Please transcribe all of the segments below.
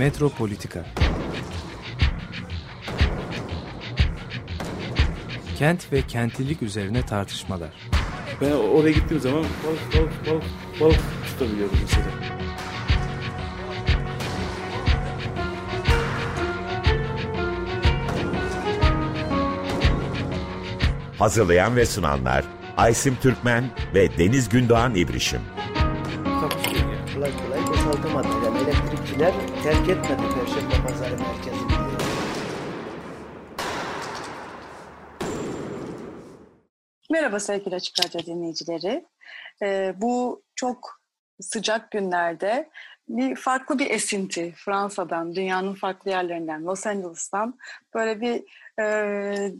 Metropolitika Kent ve kentlilik üzerine tartışmalar. Ben oraya gittiğim zaman balık balık balık balık tutabiliyorum mesela. Hazırlayan ve sunanlar Aysim Türkmen ve Deniz Gündoğan İbrişim. Terk etmedi Perşembe Pazarı merkezini. Merhaba sevgili Açık Radyo dinleyicileri. Ee, bu çok sıcak günlerde bir farklı bir esinti Fransa'dan, dünyanın farklı yerlerinden, Los Angeles'tan böyle bir e,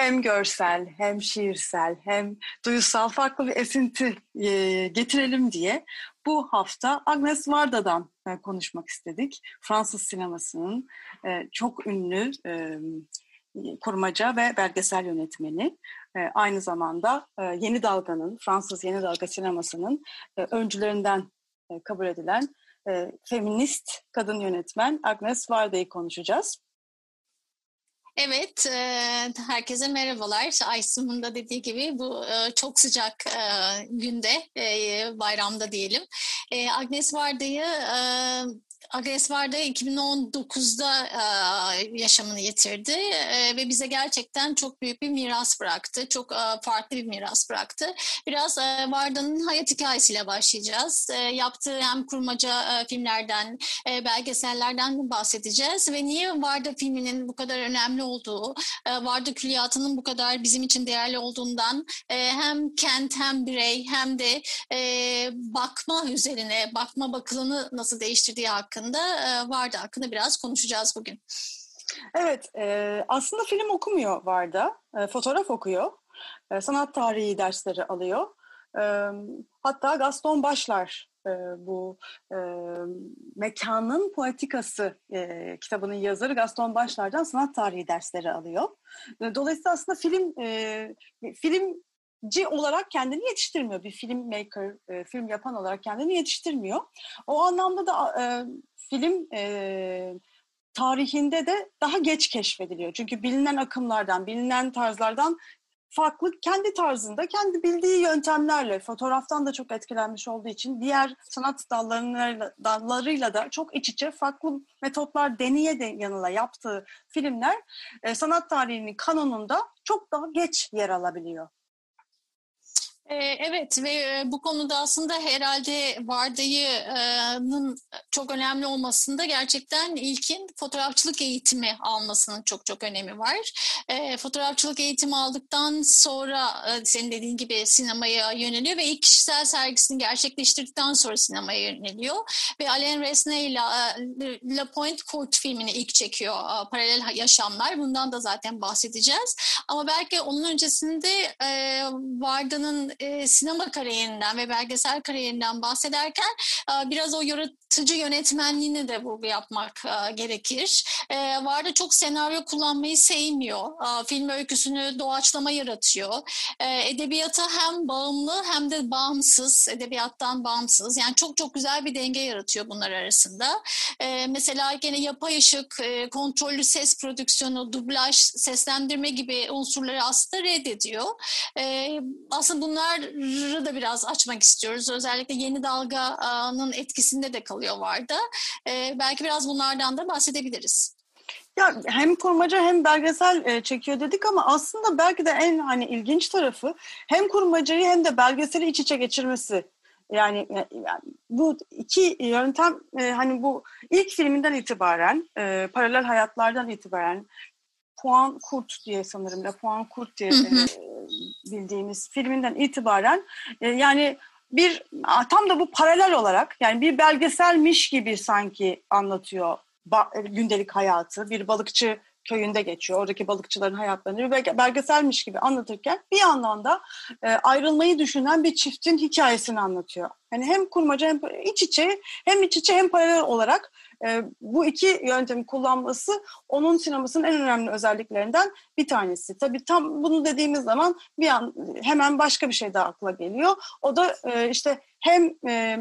hem görsel, hem şiirsel, hem duysal farklı bir esinti e, getirelim diye bu hafta Agnes Varda'dan e, konuşmak istedik. Fransız sinemasının e, çok ünlü e, kurmaca ve belgesel yönetmeni. E, aynı zamanda e, Yeni Dalga'nın, Fransız Yeni Dalga sinemasının e, öncülerinden e, kabul edilen e, feminist kadın yönetmen Agnes Varda'yı konuşacağız. Evet, e, herkese merhabalar. Aysun'un da dediği gibi bu e, çok sıcak e, günde, bayramda diyelim. Agnes Varda'yı Agnes Varda 2019'da e, yaşamını yitirdi e, ve bize gerçekten çok büyük bir miras bıraktı. Çok e, farklı bir miras bıraktı. Biraz Varda'nın hayat hikayesiyle başlayacağız. Yaptığı hem kurmaca filmlerden, belgesellerden bahsedeceğiz ve niye Varda filminin bu kadar önemli olduğu, Varda külliyatının bu kadar bizim için değerli olduğundan hem kent hem birey hem de bakma üzerine, bakma bakılını nasıl değiştirdiği hakkında hakkında Varda hakkında biraz konuşacağız bugün. Evet, aslında film okumuyor Varda, fotoğraf okuyor, sanat tarihi dersleri alıyor. Hatta Gaston Başlar bu Mekanın Poetikası kitabının yazarı Gaston Başlar'dan sanat tarihi dersleri alıyor. Dolayısıyla aslında film e, film ci olarak kendini yetiştirmiyor. Bir filmmaker, e, film yapan olarak kendini yetiştirmiyor. O anlamda da film e, tarihinde de daha geç keşfediliyor. Çünkü bilinen akımlardan, bilinen tarzlardan farklı kendi tarzında, kendi bildiği yöntemlerle, fotoğraftan da çok etkilenmiş olduğu için diğer sanat dallarıyla, dallarıyla da çok iç içe farklı metotlar deneye de yanıla yaptığı filmler e, sanat tarihinin kanonunda çok daha geç yer alabiliyor. Ee, evet ve bu konuda aslında herhalde Varda'yı'nın çok önemli olmasında gerçekten ilkin fotoğrafçılık eğitimi almasının çok çok önemi var. Fotoğrafçılık eğitimi aldıktan sonra senin dediğin gibi sinemaya yöneliyor ve ilk kişisel sergisini gerçekleştirdikten sonra sinemaya yöneliyor. Ve Alain Resnais ile La Pointe Court filmini ilk çekiyor Paralel Yaşamlar. Bundan da zaten bahsedeceğiz. Ama belki onun öncesinde Varda'nın e, sinema kariyerinden ve belgesel kariyerinden bahsederken e, biraz o yaratıcı yönetmenliğini de vurgu yapmak e, gerekir. E, Varda çok senaryo kullanmayı sevmiyor. E, film öyküsünü doğaçlama yaratıyor. E, edebiyata hem bağımlı hem de bağımsız, edebiyattan bağımsız. Yani çok çok güzel bir denge yaratıyor bunlar arasında. E, mesela gene yapay ışık, e, kontrollü ses prodüksiyonu, dublaj, seslendirme gibi unsurları aslında reddediyor. E, aslında bunlar bunları da biraz açmak istiyoruz. Özellikle yeni dalganın etkisinde de kalıyor vardı. Ee, belki biraz bunlardan da bahsedebiliriz. Ya hem kurmaca hem belgesel e, çekiyor dedik ama aslında belki de en hani ilginç tarafı hem kurmacayı hem de belgeseli iç içe geçirmesi. Yani, yani bu iki yöntem e, hani bu ilk filminden itibaren e, paralel hayatlardan itibaren Puan Kurt diye sanırım La Puan Kurt diye e, bildiğimiz filminden itibaren e, yani bir tam da bu paralel olarak yani bir belgeselmiş gibi sanki anlatıyor gündelik hayatı. Bir balıkçı köyünde geçiyor. Oradaki balıkçıların hayatlarını bir belgeselmiş gibi anlatırken bir yandan da e, ayrılmayı düşünen bir çiftin hikayesini anlatıyor. Yani hem kurmaca hem iç içe hem iç içe hem paralel olarak e, bu iki yöntemi kullanması onun sinemasının en önemli özelliklerinden bir tanesi. Tabii tam bunu dediğimiz zaman bir an hemen başka bir şey daha akla geliyor. O da e, işte hem e,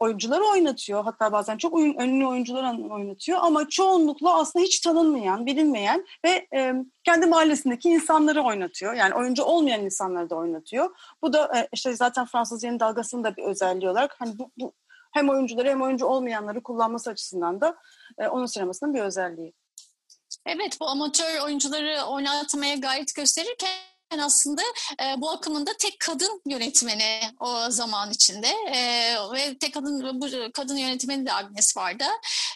oyuncuları oynatıyor. Hatta bazen çok oyun, ünlü oyuncular oynatıyor ama çoğunlukla aslında hiç tanınmayan, bilinmeyen ve e, kendi mahallesindeki insanları oynatıyor. Yani oyuncu olmayan insanları da oynatıyor. Bu da e, işte zaten Fransız yeni dalgasının da bir özelliği olarak hani bu, bu hem oyuncuları hem oyuncu olmayanları kullanması açısından da e, onun sinemasının bir özelliği. Evet bu amatör oyuncuları oynatmaya gayet gösterirken aslında e, bu akımında tek kadın yönetmeni o zaman içinde e, ve tek kadın bu kadın yönetmeni de Agnes Varda.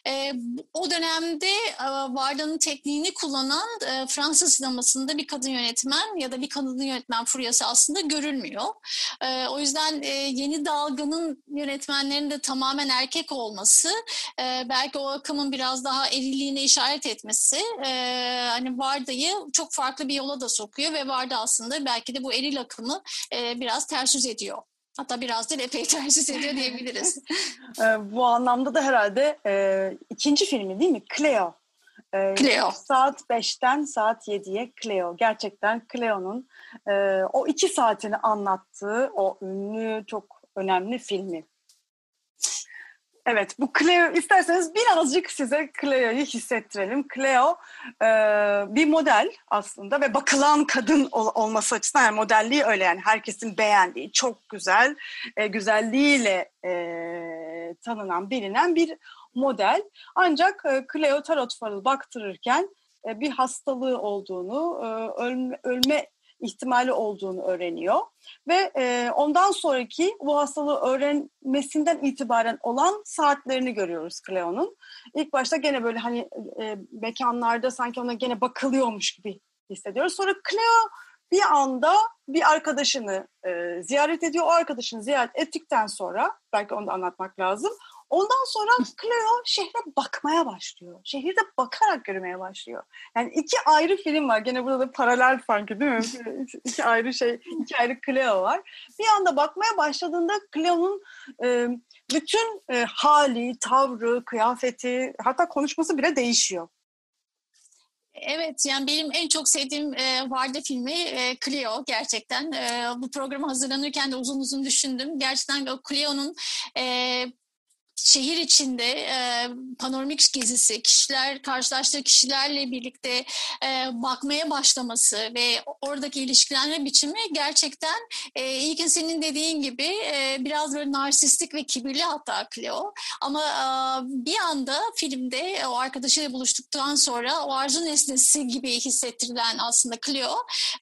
E, o dönemde e, Varda'nın tekniğini kullanan e, Fransız sinemasında bir kadın yönetmen ya da bir kadın yönetmen furyası aslında görülmüyor. E, o yüzden e, yeni dalganın yönetmenlerinin de tamamen erkek olması e, belki o akımın biraz daha eriliğine işaret etmesi e, hani Varda'yı çok farklı bir yola da sokuyor ve Varda aslında belki de bu eril akımı e, biraz ters yüz ediyor. Hatta biraz değil epey yüz ediyor diyebiliriz. e, bu anlamda da herhalde e, ikinci filmi değil mi? Cleo. E, Cleo. Saat 5'ten saat 7'ye Cleo. Gerçekten Cleo'nun e, o iki saatini anlattığı o ünlü çok önemli filmi. Evet bu Cleo isterseniz birazcık size Cleo'yu hissettirelim. Cleo e, bir model aslında ve bakılan kadın ol, olması açısından yani modelliği öyle yani herkesin beğendiği çok güzel e, güzelliğiyle e, tanınan bilinen bir model. Ancak e, Cleo tarot falı baktırırken e, bir hastalığı olduğunu, e, ölme, ölme ihtimali olduğunu öğreniyor. Ve e, ondan sonraki bu hastalığı öğrenmesinden itibaren olan saatlerini görüyoruz Cleo'nun. İlk başta gene böyle hani e, mekanlarda sanki ona gene bakılıyormuş gibi hissediyoruz. Sonra Cleo bir anda bir arkadaşını e, ziyaret ediyor. O arkadaşını ziyaret ettikten sonra, belki onu da anlatmak lazım. Ondan sonra Cleo şehre bakmaya başlıyor. Şehirde bakarak görmeye başlıyor. Yani iki ayrı film var. Gene burada da paralel sanki değil mi? iki ayrı şey, iki ayrı Cleo var. Bir anda bakmaya başladığında Cleo'nun e, bütün e, hali, tavrı, kıyafeti, hatta konuşması bile değişiyor. Evet yani benim en çok sevdiğim e, Varda filmi e, Clio gerçekten. E, bu programı hazırlanırken de uzun uzun düşündüm. Gerçekten Clio'nun e, şehir içinde e, panoramik gezisi, kişiler karşılaştığı kişilerle birlikte e, bakmaya başlaması ve oradaki ilişkilenme biçimi gerçekten e, ilkin senin dediğin gibi e, biraz böyle narsistik ve kibirli hatta Cleo. Ama e, bir anda filmde o arkadaşıyla buluştuktan sonra o arzu nesnesi gibi hissettirilen aslında Cleo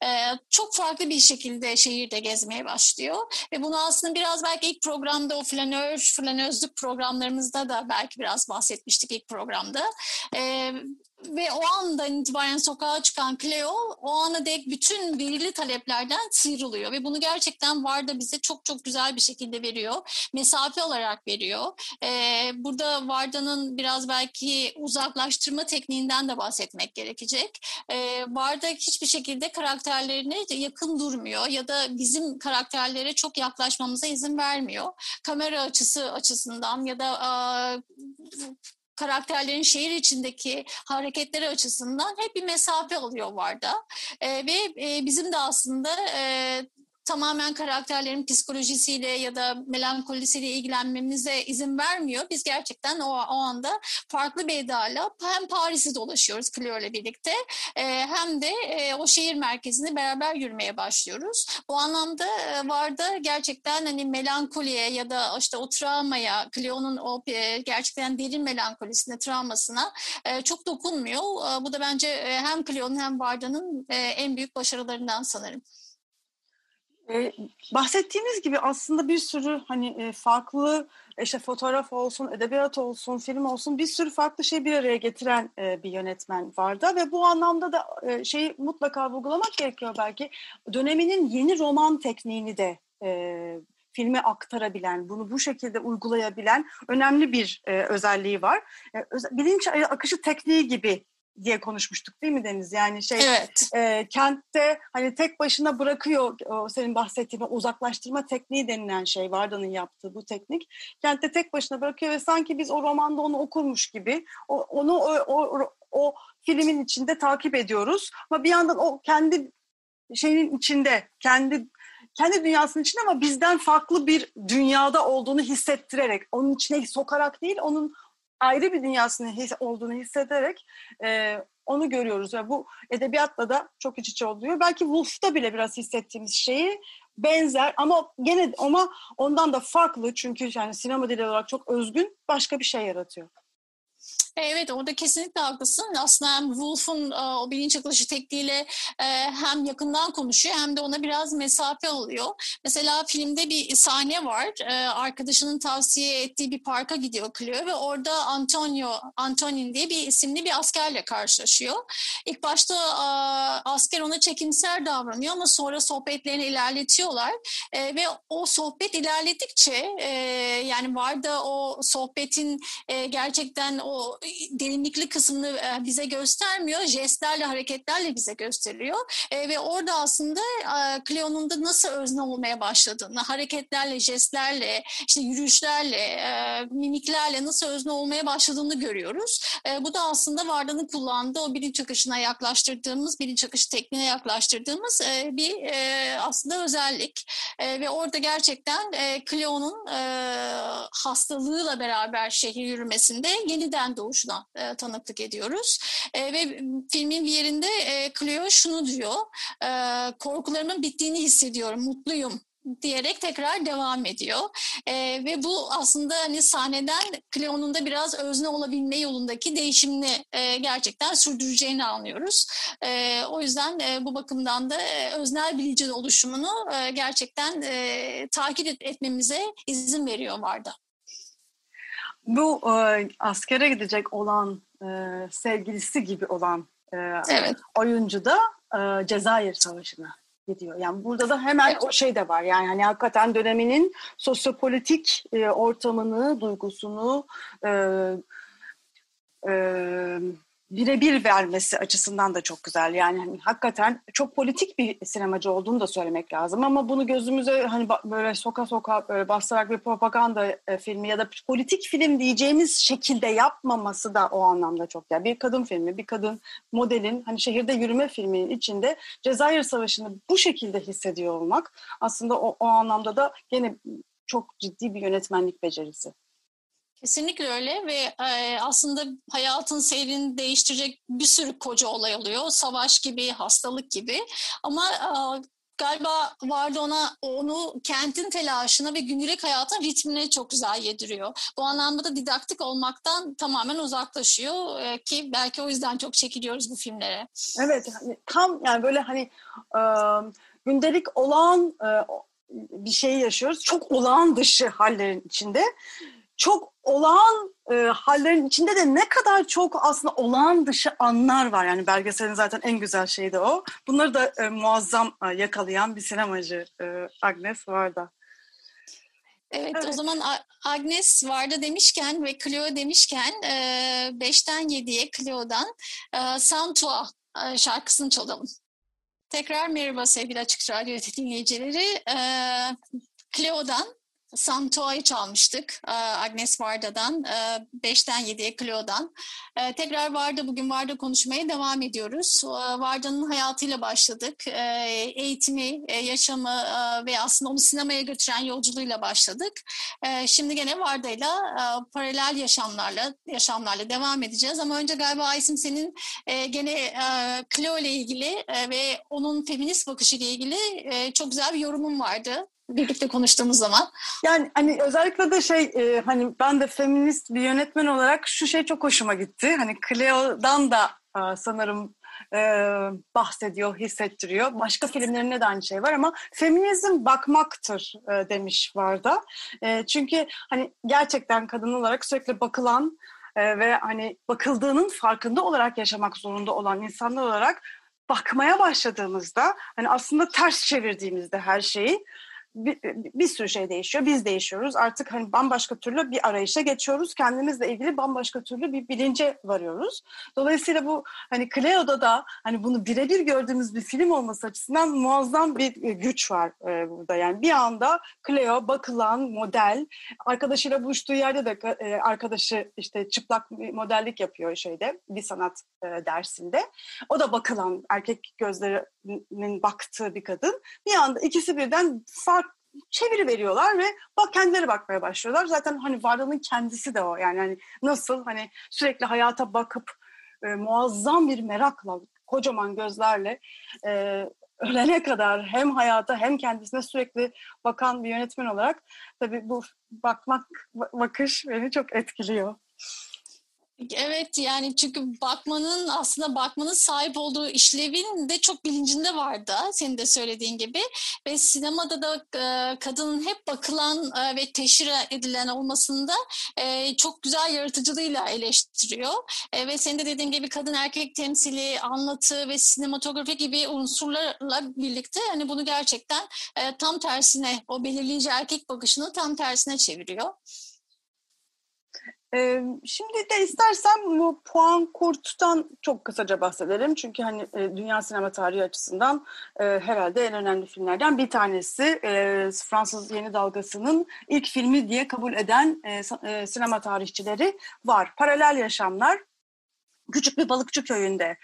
e, çok farklı bir şekilde şehirde gezmeye başlıyor. Ve bunu aslında biraz belki ilk programda o flanör, flanözlük programı programlarımızda da belki biraz bahsetmiştik ilk programda. E, ve o andan itibaren sokağa çıkan Cleo o ana dek bütün belirli taleplerden sıyrılıyor ve bunu gerçekten Varda bize çok çok güzel bir şekilde veriyor. Mesafe olarak veriyor. Ee, burada Varda'nın biraz belki uzaklaştırma tekniğinden de bahsetmek gerekecek. Ee, Varda hiçbir şekilde karakterlerine yakın durmuyor ya da bizim karakterlere çok yaklaşmamıza izin vermiyor. Kamera açısı açısından ya da karakterlerin şehir içindeki hareketleri açısından hep bir mesafe alıyor Varda. E, ve e, bizim de aslında e, tamamen karakterlerin psikolojisiyle ya da melankolisiyle ilgilenmemize izin vermiyor. Biz gerçekten o, o anda farklı bir edayla hem Paris'i dolaşıyoruz Cleo ile birlikte e, hem de e, o şehir merkezinde beraber yürümeye başlıyoruz. Bu anlamda e, Varda gerçekten hani melankoliye ya da işte o travmaya, Cleo'nun o e, gerçekten derin melankolisine, travmasına e, çok dokunmuyor. E, bu da bence e, hem Cleo'nun hem Varda'nın e, en büyük başarılarından sanırım. Ee, bahsettiğiniz gibi aslında bir sürü hani e, farklı işte fotoğraf olsun, edebiyat olsun, film olsun bir sürü farklı şey bir araya getiren e, bir yönetmen vardı ve bu anlamda da e, şeyi mutlaka vurgulamak gerekiyor belki döneminin yeni roman tekniğini de e, filme aktarabilen, bunu bu şekilde uygulayabilen önemli bir e, özelliği var. E, bilinç akışı tekniği gibi diye konuşmuştuk değil mi Deniz? Yani şey evet. e, kentte hani tek başına bırakıyor o senin bahsettiğin uzaklaştırma tekniği denilen şey Varda'nın yaptığı bu teknik. Kentte tek başına bırakıyor ve sanki biz o romanda onu okurmuş gibi o, onu o, o, o filmin içinde takip ediyoruz. Ama bir yandan o kendi şeyin içinde, kendi kendi dünyasının içinde ama bizden farklı bir dünyada olduğunu hissettirerek, onun içine sokarak değil, onun ayrı bir dünyasının olduğunu hissederek e, onu görüyoruz. Yani bu edebiyatla da çok iç içe oluyor. Belki Wolf'ta bile biraz hissettiğimiz şeyi benzer ama gene ama ondan da farklı çünkü yani sinema dili olarak çok özgün başka bir şey yaratıyor. Evet orada kesinlikle haklısın. Aslında hem Wolf'un e, o bilinç akışı tekniğiyle e, hem yakından konuşuyor hem de ona biraz mesafe oluyor. Mesela filmde bir sahne var. E, arkadaşının tavsiye ettiği bir parka gidiyor Cleo ve orada Antonio, Antonin diye bir isimli bir askerle karşılaşıyor. İlk başta asker ona çekimser davranıyor ama sonra sohbetlerini ilerletiyorlar. Ve o sohbet ilerledikçe yani var da o sohbetin gerçekten o derinlikli kısmını e, bize göstermiyor. Jestlerle, hareketlerle bize gösteriyor. E, ve orada aslında e, Cleo'nun da nasıl özne olmaya başladığını, hareketlerle, jestlerle, işte yürüyüşlerle, e, mimiklerle nasıl özne olmaya başladığını görüyoruz. E, bu da aslında Varda'nın kullandığı o bilinç akışına yaklaştırdığımız, bilinç akışı tekniğine yaklaştırdığımız e, bir e, aslında özellik. E, ve orada gerçekten e, Cleo'nun e, hastalığıyla beraber şehir yürümesinde yeniden doğuş doğuşuna e, tanıklık ediyoruz. E, ve filmin bir yerinde e, Cleo şunu diyor, e, korkularımın bittiğini hissediyorum, mutluyum diyerek tekrar devam ediyor. E, ve bu aslında hani sahneden Cleo'nun da biraz özne olabilme yolundaki değişimini e, gerçekten sürdüreceğini anlıyoruz. E, o yüzden e, bu bakımdan da e, öznel bilincin oluşumunu e, gerçekten e, takip etmemize izin veriyor Varda. Bu e, askere gidecek olan e, sevgilisi gibi olan e, evet. oyuncu da e, Cezayir Savaşı'na gidiyor. Yani burada da hemen evet. o şey de var. Yani hani hakikaten döneminin sosyopolitik e, ortamını, duygusunu e, e, birebir vermesi açısından da çok güzel. Yani hani hakikaten çok politik bir sinemacı olduğunu da söylemek lazım ama bunu gözümüze hani böyle soka soka böyle bastırarak bir propaganda e, filmi ya da politik film diyeceğimiz şekilde yapmaması da o anlamda çok yani bir kadın filmi, bir kadın modelin hani şehirde yürüme filminin içinde Cezayir Savaşı'nı bu şekilde hissediyor olmak aslında o, o anlamda da gene çok ciddi bir yönetmenlik becerisi. Kesinlikle öyle ve e, aslında hayatın seyrini değiştirecek bir sürü koca olay oluyor. Savaş gibi, hastalık gibi. Ama e, galiba vardı ona onu kentin telaşına ve günlük hayatın ritmine çok güzel yediriyor. Bu anlamda da didaktik olmaktan tamamen uzaklaşıyor e, ki belki o yüzden çok çekiliyoruz bu filmlere. Evet, hani tam yani böyle hani e, gündelik olan e, bir şey yaşıyoruz. Çok olağan dışı hallerin içinde çok olağan e, hallerin içinde de ne kadar çok aslında olağan dışı anlar var. Yani belgeselin zaten en güzel şeyi de o. Bunları da e, muazzam e, yakalayan bir sinemacı e, Agnes Varda. Evet, evet o zaman Agnes Varda demişken ve Cleo demişken 5'ten e, 7'ye Cleo'dan e, Santua e, şarkısını çalalım. Tekrar merhaba sevgili Açık Radyo dinleyicileri. E, Cleo'dan Santoa'yı çalmıştık e, Agnes Varda'dan, 5'ten e, 7'ye Cleo'dan. E, tekrar Varda, bugün Varda konuşmaya devam ediyoruz. Varda'nın hayatıyla başladık. Eğitimi, yaşamı ve aslında onu sinemaya götüren yolculuğuyla başladık. Şimdi gene Varda'yla paralel yaşamlarla yaşamlarla devam edeceğiz. Ama önce galiba Aysim senin gene Cleo ile ilgili ve onun feminist bakışı ile ilgili çok güzel bir yorumun vardı birlikte konuştuğumuz zaman. Yani hani özellikle de şey e, hani ben de feminist bir yönetmen olarak şu şey çok hoşuma gitti. Hani Cleo'dan da e, sanırım e, bahsediyor, hissettiriyor. Başka filmlerinde de aynı şey var ama feminizm bakmaktır e, demiş Varda. E, çünkü hani gerçekten kadın olarak sürekli bakılan e, ve hani bakıldığının farkında olarak yaşamak zorunda olan insanlar olarak bakmaya başladığımızda hani aslında ters çevirdiğimizde her şeyi bir, bir sürü şey değişiyor. Biz değişiyoruz. Artık hani bambaşka türlü bir arayışa geçiyoruz. Kendimizle ilgili bambaşka türlü bir bilince varıyoruz. Dolayısıyla bu hani Cleo'da da hani bunu birebir gördüğümüz bir film olması açısından muazzam bir güç var e, burada. Yani bir anda Cleo bakılan model arkadaşıyla buluştuğu yerde de e, arkadaşı işte çıplak modellik yapıyor şeyde bir sanat e, dersinde. O da bakılan erkek gözlerinin baktığı bir kadın. Bir anda ikisi birden fark çeviri veriyorlar ve bak kendileri bakmaya başlıyorlar. Zaten hani varlığının kendisi de o. Yani hani nasıl hani sürekli hayata bakıp e, muazzam bir merakla, kocaman gözlerle e, ölene kadar hem hayata hem kendisine sürekli bakan bir yönetmen olarak tabii bu bakmak bakış beni çok etkiliyor. Evet yani çünkü bakmanın aslında bakmanın sahip olduğu işlevin de çok bilincinde vardı senin de söylediğin gibi ve sinemada da e, kadının hep bakılan e, ve teşhir edilen olmasında e, çok güzel yaratıcılığıyla eleştiriyor e, ve senin de dediğin gibi kadın erkek temsili, anlatı ve sinematografi gibi unsurlarla birlikte hani bunu gerçekten e, tam tersine o belirleyici erkek bakışını tam tersine çeviriyor. Şimdi de istersen bu Puan Kurt'tan çok kısaca bahsedelim. Çünkü hani dünya sinema tarihi açısından herhalde en önemli filmlerden bir tanesi. Fransız Yeni Dalgası'nın ilk filmi diye kabul eden sinema tarihçileri var. Paralel Yaşamlar küçük bir balıkçı köyünde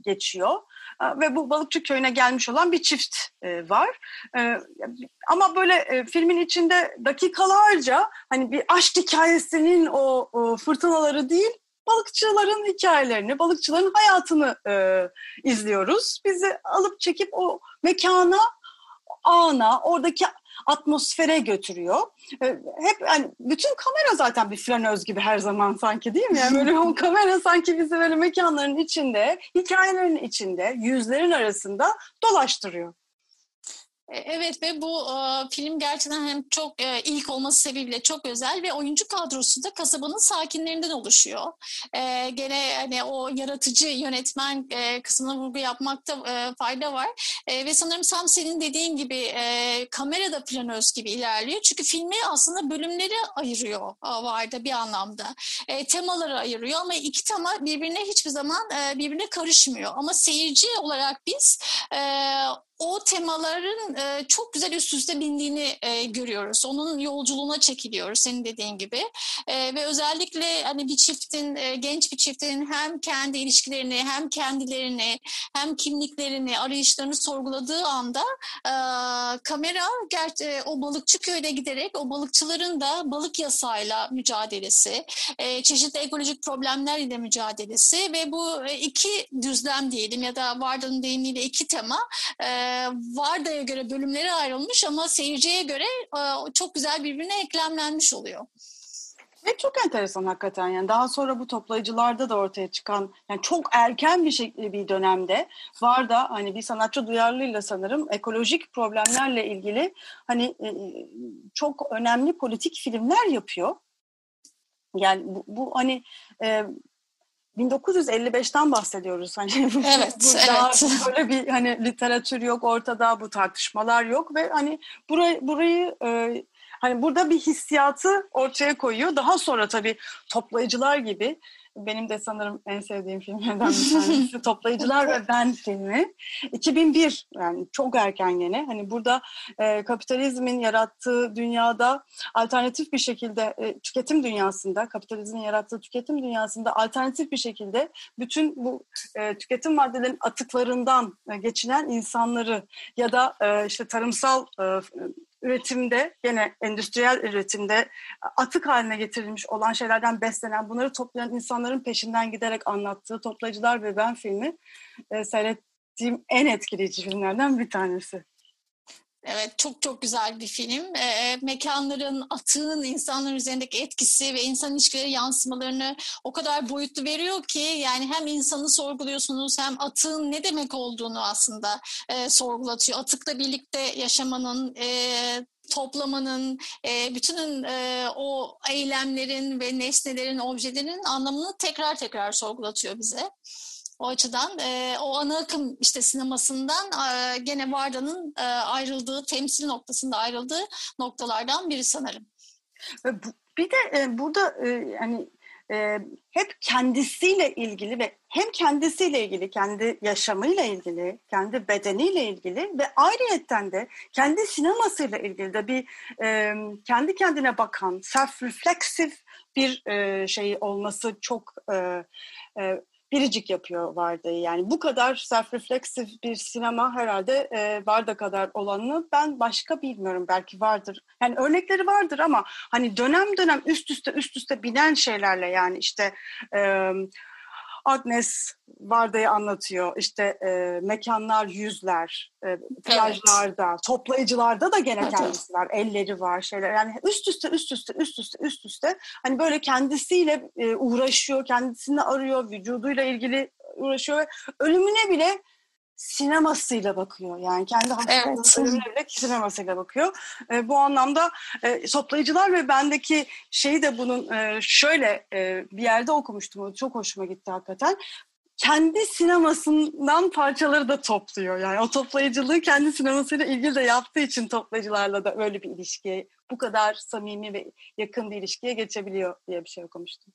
geçiyor ve bu balıkçı köyüne gelmiş olan bir çift e, var. E, ama böyle e, filmin içinde dakikalarca hani bir aşk hikayesinin o, fırtınaları değil, balıkçıların hikayelerini, balıkçıların hayatını izliyoruz. Bizi alıp çekip o mekana, ana, oradaki atmosfere götürüyor. Ee, hep yani bütün kamera zaten bir flanöz gibi her zaman sanki değil mi? Yani böyle o kamera sanki bizi böyle mekanların içinde, hikayelerin içinde, yüzlerin arasında dolaştırıyor. E, evet ve bu e, film gerçekten hem çok e, ilk olması sebebiyle çok özel ve oyuncu kadrosu da kasabanın sakinlerinden oluşuyor. E, gene hani o yaratıcı yönetmen e, kısmına vurgu yapmakta e, fayda var. E, ve sanırım Sam senin dediğin gibi e, kamera da planöz gibi ilerliyor. Çünkü filmi aslında bölümleri ayırıyor vardı bir anlamda. E, temaları ayırıyor ama iki tema birbirine hiçbir zaman e, birbirine karışmıyor. Ama seyirci olarak biz e, o temaların e, çok güzel üst üste bindiğini e, görüyoruz. Onun yolculuğuna çekiliyoruz senin dediğin gibi. E, ve özellikle hani bir çiftin, e, genç bir çiftin hem kendi ilişkilerini hem kendilerini hem kimliklerini, arayışlarını sorguladığı anda e, kamera ger- e, o balıkçı köyde giderek o balıkçıların da balık yasayla mücadelesi, e, çeşitli ekolojik problemler ile mücadelesi ve bu e, iki düzlem diyelim ya da Varda'nın deyimiyle iki tema e, Varda'ya göre bölümleri ayrılmış ama seyirciye göre e, çok güzel birbirine eklemlenmiş oluyor. Ve çok enteresan hakikaten yani daha sonra bu toplayıcılarda da ortaya çıkan yani çok erken bir şekilde bir dönemde var da hani bir sanatçı duyarlılığıyla sanırım ekolojik problemlerle ilgili hani e, çok önemli politik filmler yapıyor. Yani bu, bu hani e, 1955'ten bahsediyoruz. Hani evet, bu daha böyle bir hani literatür yok ortada, bu tartışmalar yok ve hani burayı burayı e, hani burada bir hissiyatı ortaya koyuyor. Daha sonra tabii toplayıcılar gibi benim de sanırım en sevdiğim filmlerden bir tanesi Toplayıcılar ve Ben filmi. 2001 yani çok erken gene. Hani burada e, kapitalizmin yarattığı dünyada alternatif bir şekilde e, tüketim dünyasında, kapitalizmin yarattığı tüketim dünyasında alternatif bir şekilde bütün bu e, tüketim maddelerin atıklarından e, geçinen insanları ya da e, işte tarımsal e, üretimde gene endüstriyel üretimde atık haline getirilmiş olan şeylerden beslenen bunları toplayan insanların peşinden giderek anlattığı Toplayıcılar ve Ben filmi e, seyrettiğim en etkileyici filmlerden bir tanesi. Evet çok çok güzel bir film. E, mekanların, atığın insanların üzerindeki etkisi ve insan ilişkileri yansımalarını o kadar boyutlu veriyor ki yani hem insanı sorguluyorsunuz hem atığın ne demek olduğunu aslında e, sorgulatıyor. Atıkla birlikte yaşamanın, e, toplamanın, e, bütünün e, o eylemlerin ve nesnelerin, objelerin anlamını tekrar tekrar sorgulatıyor bize. O açıdan e, o ana akım işte sinemasından e, gene Varda'nın e, ayrıldığı, temsil noktasında ayrıldığı noktalardan biri sanırım. Bir de e, burada e, yani e, hep kendisiyle ilgili ve hem kendisiyle ilgili, kendi yaşamıyla ilgili, kendi bedeniyle ilgili ve ayrıyetten de kendi sinemasıyla ilgili de bir e, kendi kendine bakan, self-reflexive bir e, şey olması çok e, e, biricik yapıyor Varda'yı. Yani bu kadar self-reflexive bir sinema herhalde e, Varda kadar olanını ben başka bilmiyorum. Belki vardır. Yani örnekleri vardır ama hani dönem dönem üst üste üst üste binen şeylerle yani işte e, Agnes Varda'yı anlatıyor. İşte e, mekanlar yüzler, e, plajlarda, evet. toplayıcılarda da gene evet. kendisi var. Elleri var, şeyler. Yani üst üste, üst üste, üst üste, üst üste. Hani böyle kendisiyle e, uğraşıyor, kendisini arıyor, vücuduyla ilgili uğraşıyor ve ölümüne bile sinemasıyla bakıyor. Yani kendi hastalığının evet. bile sinemasıyla bakıyor. E, bu anlamda e, toplayıcılar ve bendeki şeyi de bunun e, şöyle e, bir yerde okumuştum. Çok hoşuma gitti hakikaten kendi sinemasından parçaları da topluyor. Yani o toplayıcılığı kendi sinemasıyla ilgili de yaptığı için toplayıcılarla da böyle bir ilişkiye, bu kadar samimi ve yakın bir ilişkiye geçebiliyor diye bir şey okumuştum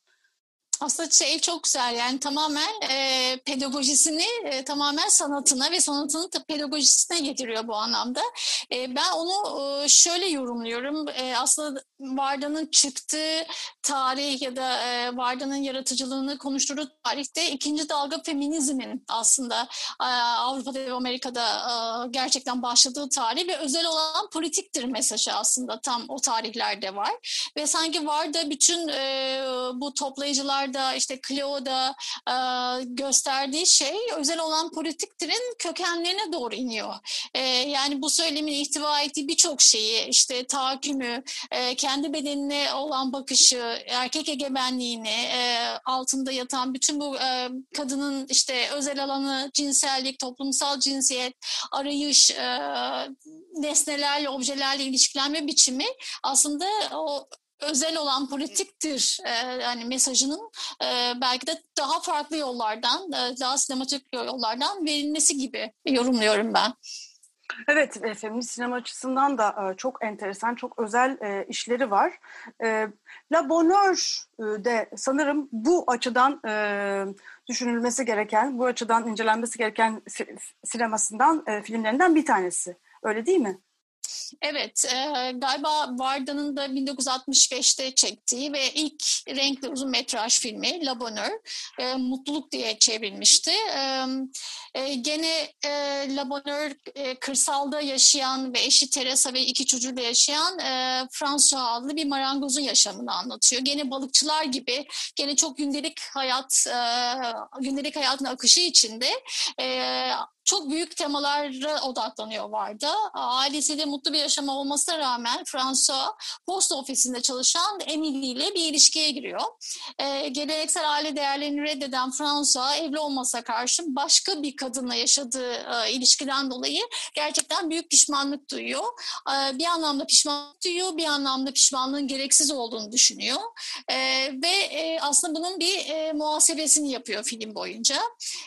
aslında şey çok güzel yani tamamen e, pedagojisini e, tamamen sanatına ve sanatının pedagojisine getiriyor bu anlamda. E, ben onu e, şöyle yorumluyorum. E, aslında Varda'nın çıktığı tarih ya da e, Varda'nın yaratıcılığını konuşturduğu tarihte ikinci dalga feminizmin aslında e, Avrupa'da ve Amerika'da e, gerçekten başladığı tarih ve özel olan politiktir mesajı aslında tam o tarihlerde var. Ve sanki Varda bütün e, bu toplayıcılar Oscar'da işte Cleo'da e, gösterdiği şey özel olan politiktirin kökenlerine doğru iniyor. E, yani bu söylemin ihtiva ettiği birçok şeyi işte tahakkümü, e, kendi bedenine olan bakışı, erkek egemenliğini, e, altında yatan bütün bu e, kadının işte özel alanı, cinsellik, toplumsal cinsiyet, arayış, e, nesnelerle, objelerle ilişkilenme biçimi aslında o özel olan politiktir e, yani mesajının e, belki de daha farklı yollardan, e, daha sinematik yollardan verilmesi gibi yorumluyorum ben. Evet, e, feminist sinema açısından da çok enteresan, çok özel işleri var. E, La Bonheur de sanırım bu açıdan düşünülmesi gereken, bu açıdan incelenmesi gereken sinemasından, filmlerinden bir tanesi. Öyle değil mi? Evet, e, galiba Varda'nın da 1965'te çektiği ve ilk renkli uzun metraj filmi La Bonheur, e, Mutluluk diye çevrilmişti. E, e, gene e, La Bonheur e, kırsalda yaşayan ve eşi Teresa ve iki çocuğuyla yaşayan e, François adlı bir marangozun yaşamını anlatıyor. Gene balıkçılar gibi, gene çok gündelik hayat, e, gündelik hayatın akışı içinde e, çok büyük temalara odaklanıyor vardı. Ailesiyle mutlu bir yaşam olmasına rağmen François post ofisinde çalışan Emily ile bir ilişkiye giriyor. Ee, geleneksel aile değerlerini reddeden François evli olmasa karşı başka bir kadınla yaşadığı e, ilişkiden dolayı gerçekten büyük pişmanlık duyuyor. E, bir anlamda pişmanlık duyuyor, bir anlamda pişmanlığın gereksiz olduğunu düşünüyor. E, ve e, aslında bunun bir e, muhasebesini yapıyor film boyunca.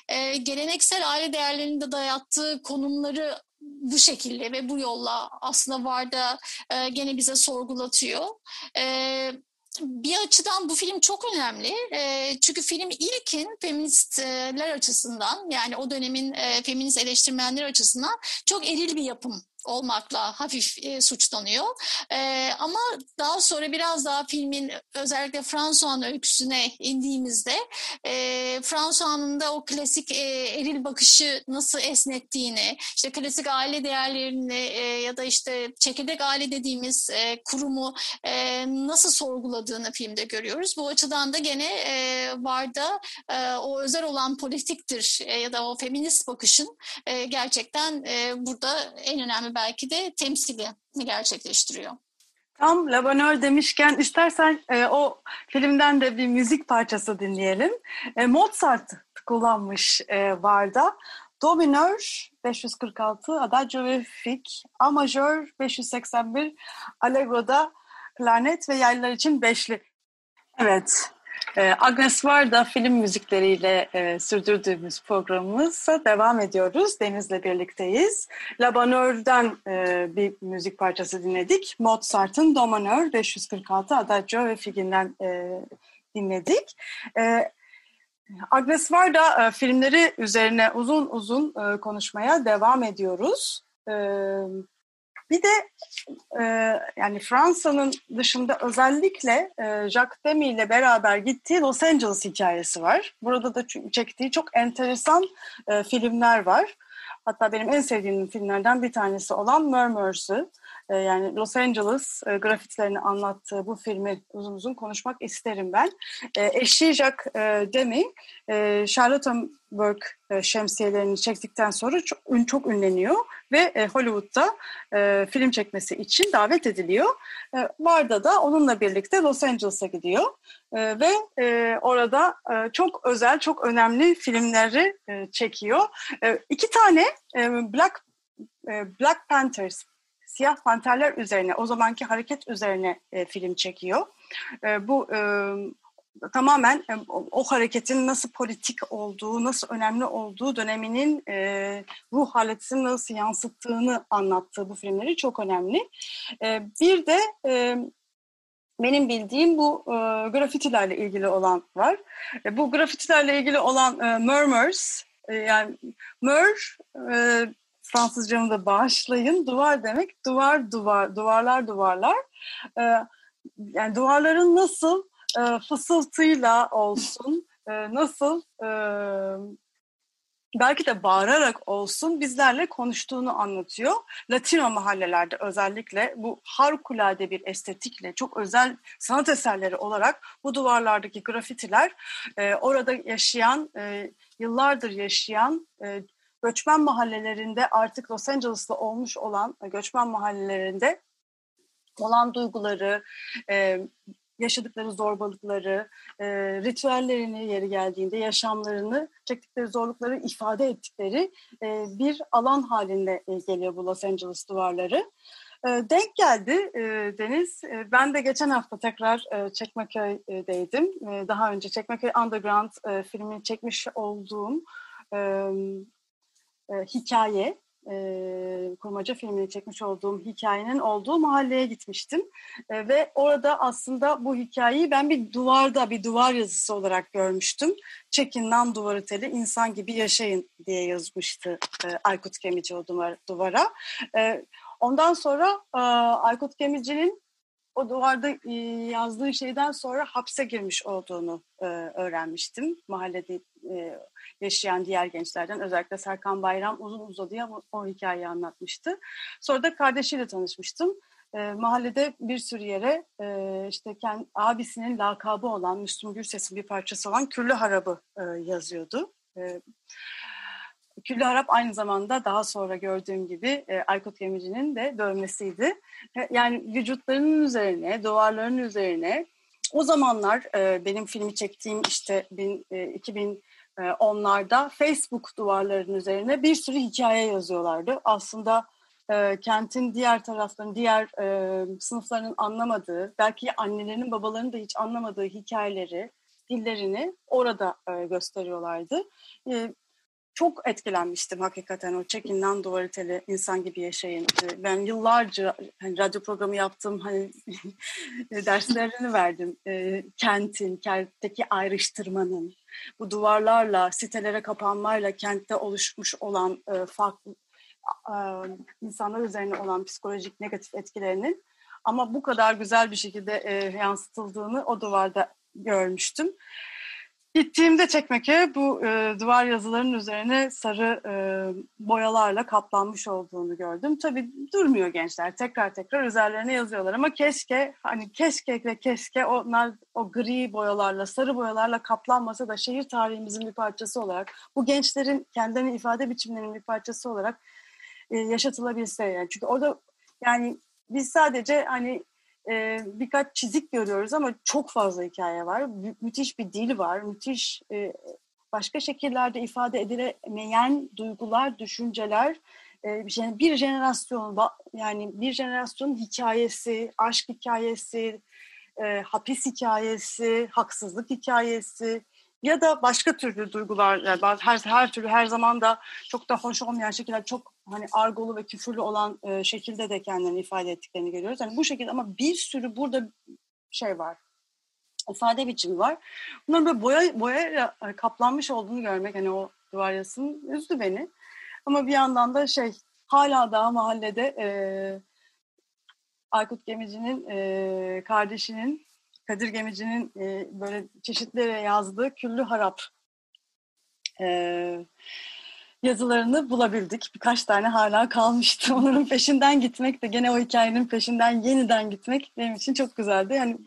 E, geleneksel aile değerlerinde dayattığı konumları bu şekilde ve bu yolla aslında Varda e, gene bize sorgulatıyor. E, bir açıdan bu film çok önemli. E, çünkü film ilkin feministler açısından yani o dönemin e, feminist eleştirmenler açısından çok eril bir yapım olmakla hafif e, suçlanıyor. E, ama daha sonra biraz daha filmin özellikle François'ın öyküsüne indiğimizde e, François'ın da o klasik e, eril bakışı nasıl esnettiğini, işte klasik aile değerlerini e, ya da işte çekirdek aile dediğimiz e, kurumu e, nasıl sorguladığını filmde görüyoruz. Bu açıdan da gene e, Varda e, o özel olan politiktir e, ya da o feminist bakışın e, gerçekten e, burada en önemli belki de temsili gerçekleştiriyor. Tam Labanör demişken istersen e, o filmden de bir müzik parçası dinleyelim. E, Mozart kullanmış e, Varda. Do minör 546, Adagio ve Fik, A majör 581, Allegro'da klarnet ve yaylılar için beşli. Evet, Agnes Varda film müzikleriyle e, sürdürdüğümüz programımıza devam ediyoruz. Deniz'le birlikteyiz. La Bonheur'den e, bir müzik parçası dinledik. Mozart'ın Do Bonheur 546 Adagio ve Figin'den e, dinledik. E, Agnes Varda e, filmleri üzerine uzun uzun e, konuşmaya devam ediyoruz. E, bir de e, yani Fransa'nın dışında özellikle e, Jacques Demy ile beraber gittiği Los Angeles hikayesi var. Burada da çektiği çok enteresan e, filmler var. Hatta benim en sevdiğim filmlerden bir tanesi olan Murmurs'ı. E, yani Los Angeles e, grafitilerini anlattığı bu filmi uzun uzun konuşmak isterim ben. E, eşi Jacques e, Demy, e, Charlottenburg e, şemsiyelerini çektikten sonra çok, ün, çok ünleniyor ve e, Hollywood'da e, film çekmesi için davet ediliyor. E, Varda da onunla birlikte Los Angeles'a gidiyor e, ve e, orada e, çok özel, çok önemli filmleri e, çekiyor. E, iki tane e, Black e, Black Panthers siyah panterler üzerine, o zamanki hareket üzerine e, film çekiyor. E, bu e, tamamen e, o hareketin nasıl politik olduğu, nasıl önemli olduğu döneminin e, ruh haletini nasıl yansıttığını anlattığı bu filmleri çok önemli. E, bir de e, benim bildiğim bu e, grafitilerle ilgili olan var. E, bu grafitilerle ilgili olan e, Murmurs, e, yani Mur e, Fransızcamı da bağışlayın. Duvar demek duvar duvar, duvarlar duvarlar. E, yani duvarların nasıl e, fısıltıyla olsun, e, nasıl e, belki de bağırarak olsun bizlerle konuştuğunu anlatıyor. Latino mahallelerde özellikle bu harikulade bir estetikle çok özel sanat eserleri olarak bu duvarlardaki grafitiler e, orada yaşayan, e, yıllardır yaşayan e, göçmen mahallelerinde artık Los Angeles'ta olmuş olan göçmen mahallelerinde olan duyguları, e, yaşadıkları zorbalıkları, e, ritüellerini yeri geldiğinde yaşamlarını, çektikleri zorlukları ifade ettikleri e, bir alan halinde e, geliyor bu Los Angeles duvarları. Denk geldi Deniz. Ben de geçen hafta tekrar Çekmeköy'deydim. Daha önce Çekmeköy Underground filmini çekmiş olduğum e, hikaye, e, kurmaca filmini çekmiş olduğum hikayenin olduğu mahalleye gitmiştim. E, ve orada aslında bu hikayeyi ben bir duvarda, bir duvar yazısı olarak görmüştüm. Çekin lan duvarı teli, insan gibi yaşayın diye yazmıştı e, Aykut Gemici o duvar, duvara. E, ondan sonra e, Aykut Gemici'nin o duvarda e, yazdığı şeyden sonra hapse girmiş olduğunu e, öğrenmiştim. Mahallede e, yaşayan diğer gençlerden özellikle Serkan Bayram uzun uzadıya o, hikayeyi anlatmıştı. Sonra da kardeşiyle tanışmıştım. E, mahallede bir sürü yere e, işte kendi, abisinin lakabı olan Müslüm Gürses'in bir parçası olan Küllü Harabı e, yazıyordu. E, Küllü Harap aynı zamanda daha sonra gördüğüm gibi e, Aykut Gemici'nin de dövmesiydi. E, yani vücutlarının üzerine, duvarların üzerine o zamanlar e, benim filmi çektiğim işte bin, e, 2000 e, onlarda Facebook duvarlarının üzerine bir sürü hikaye yazıyorlardı. Aslında e, kentin diğer taraflarının, diğer e, sınıflarının anlamadığı, belki annelerinin, babalarının da hiç anlamadığı hikayeleri, dillerini orada e, gösteriyorlardı. E, çok etkilenmiştim hakikaten o çekinden duvar teli insan gibi yaşayın. E, ben yıllarca hani radyo programı yaptım, hani derslerini verdim. E, kentin, kentteki ayrıştırmanın, bu duvarlarla, sitelere kapanmayla kentte oluşmuş olan e, farklı e, insanlar üzerine olan psikolojik negatif etkilerinin ama bu kadar güzel bir şekilde e, yansıtıldığını o duvarda görmüştüm. Gittiğimde Çekmek'e bu e, duvar yazılarının üzerine sarı e, boyalarla kaplanmış olduğunu gördüm. Tabii durmuyor gençler. Tekrar tekrar üzerlerine yazıyorlar ama keşke hani keşke ve keşke onlar o gri boyalarla, sarı boyalarla kaplanmasa da şehir tarihimizin bir parçası olarak bu gençlerin kendilerini ifade biçimlerinin bir parçası olarak e, yaşatılabilse yani. Çünkü orada yani biz sadece hani e, birkaç çizik görüyoruz ama çok fazla hikaye var. Mü- müthiş bir dil var, müthiş e, başka şekillerde ifade edilemeyen duygular, düşünceler, e, bir jenerasyon yani bir jenerasyonun hikayesi, aşk hikayesi, e, hapis hikayesi, haksızlık hikayesi ya da başka türlü duygular yani her her türlü her zaman da çok da hoş olmayan şekilde çok hani argolu ve küfürlü olan e, şekilde de kendilerini ifade ettiklerini görüyoruz. Yani bu şekilde ama bir sürü burada şey var. ifade biçimi var. Bunların böyle boya boya kaplanmış olduğunu görmek hani o duvar yazısının üzdü beni. Ama bir yandan da şey hala daha mahallede e, Aykut Gemici'nin e, kardeşinin Kadir Gemici'nin e, böyle çeşitli yazdığı Küllü Harap e, yazılarını bulabildik. Birkaç tane hala kalmıştı. Onların peşinden gitmek de gene o hikayenin peşinden yeniden gitmek benim için çok güzeldi. Yani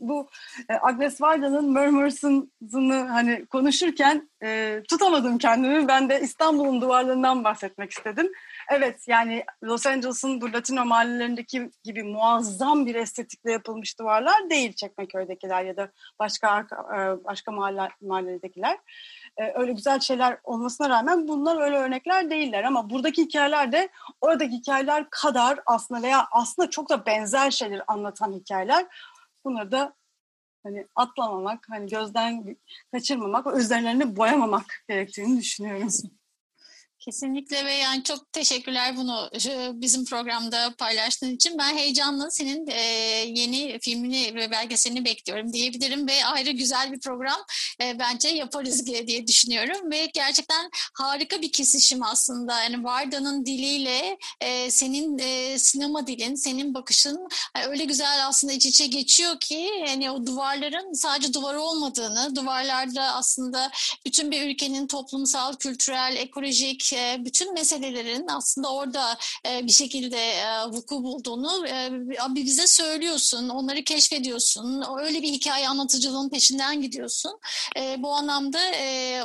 bu e, Agnes Varda'nın Murmurs'ını hani konuşurken e, tutamadım kendimi. Ben de İstanbul'un duvarlarından bahsetmek istedim. Evet yani Los Angeles'ın bu Latino mahallelerindeki gibi muazzam bir estetikle yapılmış duvarlar değil Çekmeköy'dekiler ya da başka e, başka mahalle, mahalledekiler. Ee, öyle güzel şeyler olmasına rağmen bunlar öyle örnekler değiller ama buradaki hikayeler de oradaki hikayeler kadar aslında veya aslında çok da benzer şeyler anlatan hikayeler. Bunları da hani atlamamak, hani gözden kaçırmamak üzerlerini boyamamak gerektiğini düşünüyorum. Kesinlikle ve yani çok teşekkürler bunu bizim programda paylaştığın için. Ben heyecanla senin e, yeni filmini ve belgeselini bekliyorum diyebilirim ve ayrı güzel bir program e, bence yaparız diye düşünüyorum ve gerçekten harika bir kesişim aslında. Yani Varda'nın diliyle e, senin sinema dilin, senin bakışın öyle güzel aslında iç içe geçiyor ki yani o duvarların sadece duvar olmadığını, duvarlarda aslında bütün bir ülkenin toplumsal, kültürel, ekolojik e, bütün meselelerin aslında orada e, bir şekilde e, vuku bulduğunu bize söylüyorsun, onları keşfediyorsun, öyle bir hikaye anlatıcılığın peşinden gidiyorsun. Bu anlamda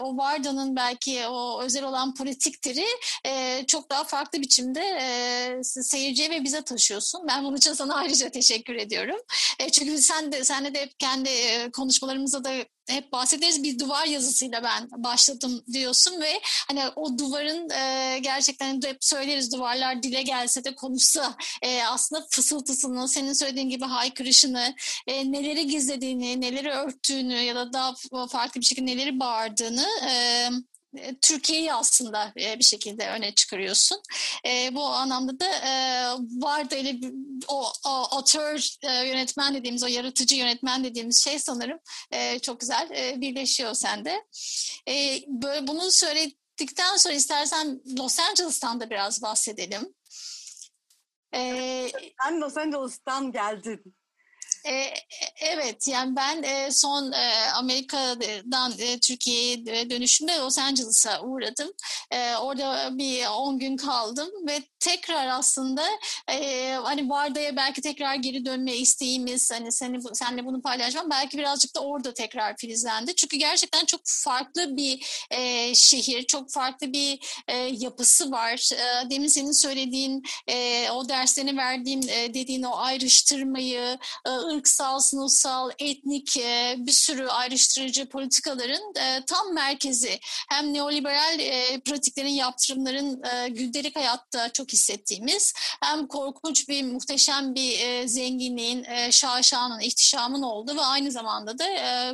o Varda'nın belki o özel olan politiktiri çok daha farklı biçimde seyirciye ve bize taşıyorsun. Ben bunun için sana ayrıca teşekkür ediyorum. Çünkü sen de sen de hep kendi konuşmalarımızda da hep bahsederiz bir duvar yazısıyla ben başladım diyorsun ve hani o duvarın e, gerçekten hep söyleriz duvarlar dile gelse de konuşsa e, aslında fısıltısını senin söylediğin gibi haykırışını e, neleri gizlediğini neleri örttüğünü ya da daha farklı bir şekilde neleri bağırdığını e, Türkiye'yi aslında e, bir şekilde öne çıkarıyorsun. E, bu anlamda da vardı öyle o, otör yönetmen dediğimiz, o yaratıcı yönetmen dediğimiz şey sanırım çok güzel birleşiyor sende. Böyle bunu söyledikten sonra istersen Los Angeles'tan da biraz bahsedelim. Sen Los Angeles'tan geldin. E, evet yani ben e, son e, Amerika'dan e, Türkiye'ye dönüşümde Los Angeles'a uğradım. E, orada bir 10 gün kaldım ve tekrar aslında e, hani Varda'ya belki tekrar geri dönme isteğimiz hani seni senle bunu paylaşmam belki birazcık da orada tekrar filizlendi. Çünkü gerçekten çok farklı bir e, şehir, çok farklı bir e, yapısı var. E, demin senin söylediğin e, o derslerini verdiğin e, dediğin o ayrıştırmayı, e, ırksal, sınıfsal, etnik e, bir sürü ayrıştırıcı politikaların e, tam merkezi. Hem neoliberal e, pratiklerin, yaptırımların gündelik hayatta çok hissettiğimiz hem korkunç bir, muhteşem bir zenginliğin, şaşanın, ihtişamın olduğu ve aynı zamanda da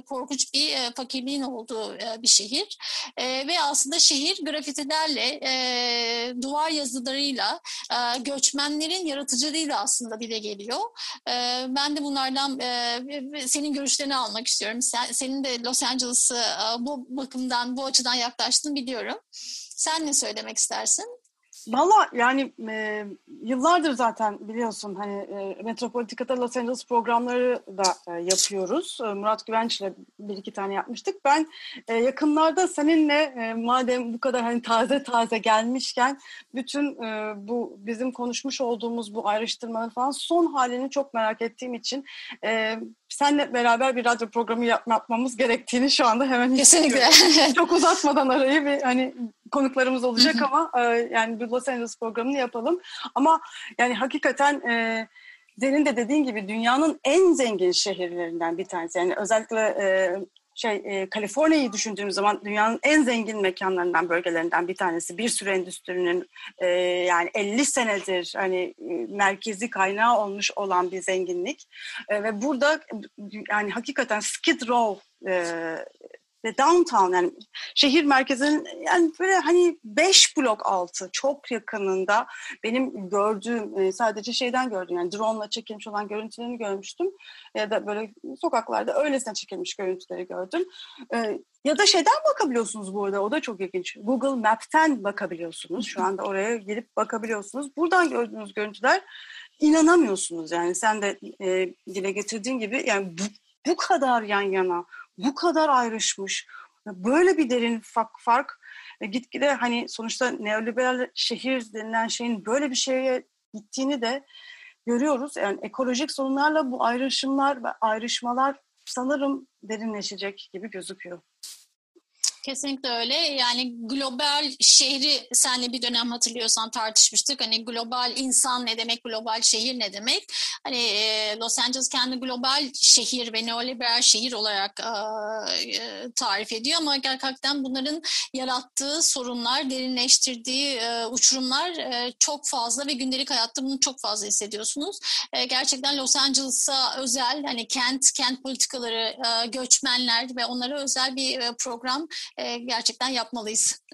korkunç bir fakirliğin olduğu bir şehir. E, ve aslında şehir grafitilerle, duvar yazılarıyla, e, göçmenlerin yaratıcılığıyla aslında dile geliyor. Ben de bunlar bunlardan e, senin görüşlerini almak istiyorum. Sen, senin de Los Angeles'ı e, bu bakımdan, bu açıdan yaklaştığını biliyorum. Sen ne söylemek istersin? Valla yani e, yıllardır zaten biliyorsun hani e, Metropolitika'da Los Angeles programları da e, yapıyoruz. E, Murat Güvenç ile bir iki tane yapmıştık. Ben e, yakınlarda seninle e, madem bu kadar hani taze taze gelmişken bütün e, bu bizim konuşmuş olduğumuz bu ayrıştırmanın falan son halini çok merak ettiğim için e, senle beraber bir radyo programı yap, yapmamız gerektiğini şu anda hemen Kesinlikle. çok uzatmadan arayı bir hani konuklarımız olacak ama e, yani bir Los Angeles programını yapalım. Ama yani hakikaten e, senin de dediğin gibi dünyanın en zengin şehirlerinden bir tanesi. Yani özellikle e, şey e, Kaliforniya'yı düşündüğümüz zaman dünyanın en zengin mekanlarından bölgelerinden bir tanesi. Bir sürü endüstrinin e, yani 50 senedir hani e, merkezi kaynağı olmuş olan bir zenginlik e, ve burada yani hakikaten Skid Row e, ve downtown yani şehir merkezinin yani böyle hani beş blok altı çok yakınında benim gördüğüm e, sadece şeyden gördüm yani drone ile çekilmiş olan görüntülerini görmüştüm ya da böyle sokaklarda öylesine çekilmiş görüntüleri gördüm. E, ya da şeyden bakabiliyorsunuz bu arada o da çok ilginç. Google Map'ten bakabiliyorsunuz. Şu anda oraya girip bakabiliyorsunuz. Buradan gördüğünüz görüntüler inanamıyorsunuz yani sen de e, dile getirdiğin gibi yani bu, bu kadar yan yana bu kadar ayrışmış, böyle bir derin fark, fark gitgide hani sonuçta neoliberal şehir denilen şeyin böyle bir şeye gittiğini de görüyoruz. Yani ekolojik sorunlarla bu ayrışımlar ve ayrışmalar sanırım derinleşecek gibi gözüküyor. Kesinlikle öyle. Yani global şehri senle bir dönem hatırlıyorsan tartışmıştık. Hani global insan ne demek, global şehir ne demek? Hani e, Los Angeles kendi global şehir ve neoliberal şehir olarak e, tarif ediyor ama gerçekten bunların yarattığı sorunlar, derinleştirdiği e, uçurumlar çok fazla ve gündelik hayatta bunu çok fazla hissediyorsunuz. Gerçekten Los Angeles'a özel hani kent, kent politikaları, göçmenler ve onlara özel bir program e, gerçekten yapmalıyız.